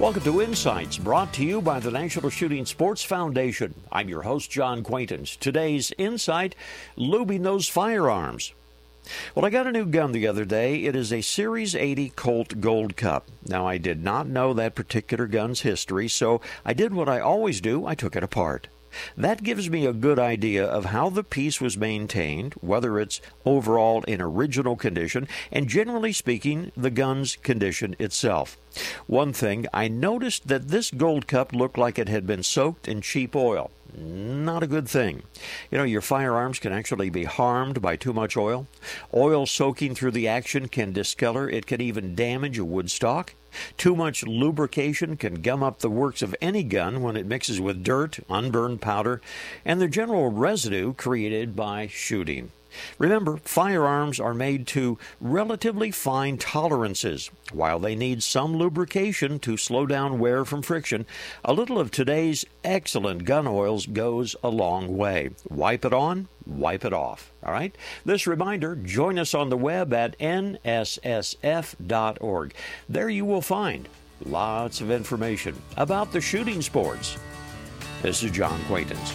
Welcome to Insights, brought to you by the National Shooting Sports Foundation. I'm your host, John Quaintance. Today's Insight lubing those firearms. Well, I got a new gun the other day. It is a Series 80 Colt Gold Cup. Now, I did not know that particular gun's history, so I did what I always do I took it apart. That gives me a good idea of how the piece was maintained, whether it's overall in original condition, and generally speaking, the gun's condition itself. One thing, I noticed that this gold cup looked like it had been soaked in cheap oil. Not a good thing. You know, your firearms can actually be harmed by too much oil. Oil soaking through the action can discolor, it can even damage a wood stock. Too much lubrication can gum up the works of any gun when it mixes with dirt, unburned powder, and the general residue created by shooting. Remember, firearms are made to relatively fine tolerances. While they need some lubrication to slow down wear from friction, a little of today's excellent gun oils goes a long way. Wipe it on, wipe it off. All right? This reminder join us on the web at nssf.org. There you will find lots of information about the shooting sports. This is John Quaintance.